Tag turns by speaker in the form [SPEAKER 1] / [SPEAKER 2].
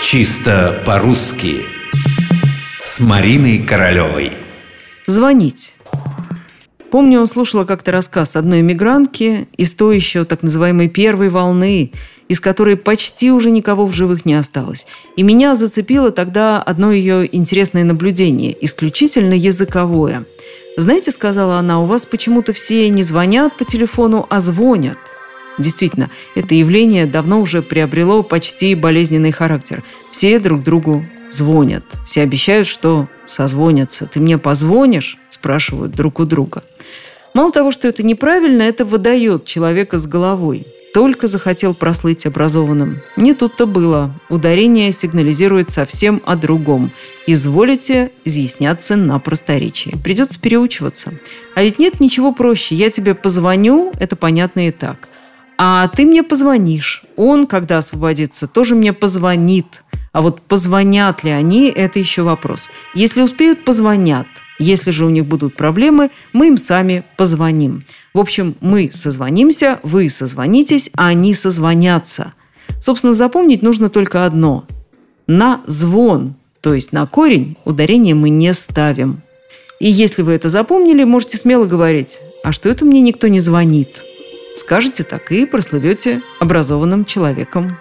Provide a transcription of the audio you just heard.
[SPEAKER 1] Чисто по-русски С Мариной Королевой
[SPEAKER 2] Звонить. Помню, слушала как-то рассказ одной мигрантки из той еще так называемой первой волны, из которой почти уже никого в живых не осталось. И меня зацепило тогда одно ее интересное наблюдение, исключительно языковое. «Знаете, — сказала она, — у вас почему-то все не звонят по телефону, а звонят. Действительно, это явление давно уже приобрело почти болезненный характер. Все друг другу звонят. Все обещают, что созвонятся. «Ты мне позвонишь?» – спрашивают друг у друга. Мало того, что это неправильно, это выдает человека с головой. Только захотел прослыть образованным. Не тут-то было. Ударение сигнализирует совсем о другом. Изволите изъясняться на просторечии. Придется переучиваться. А ведь нет ничего проще. Я тебе позвоню, это понятно и так. А ты мне позвонишь. Он, когда освободится, тоже мне позвонит. А вот позвонят ли они, это еще вопрос. Если успеют, позвонят. Если же у них будут проблемы, мы им сами позвоним. В общем, мы созвонимся, вы созвонитесь, а они созвонятся. Собственно, запомнить нужно только одно. На звон, то есть на корень, ударение мы не ставим. И если вы это запомнили, можете смело говорить, а что это мне никто не звонит? Скажете так и прослывете образованным человеком.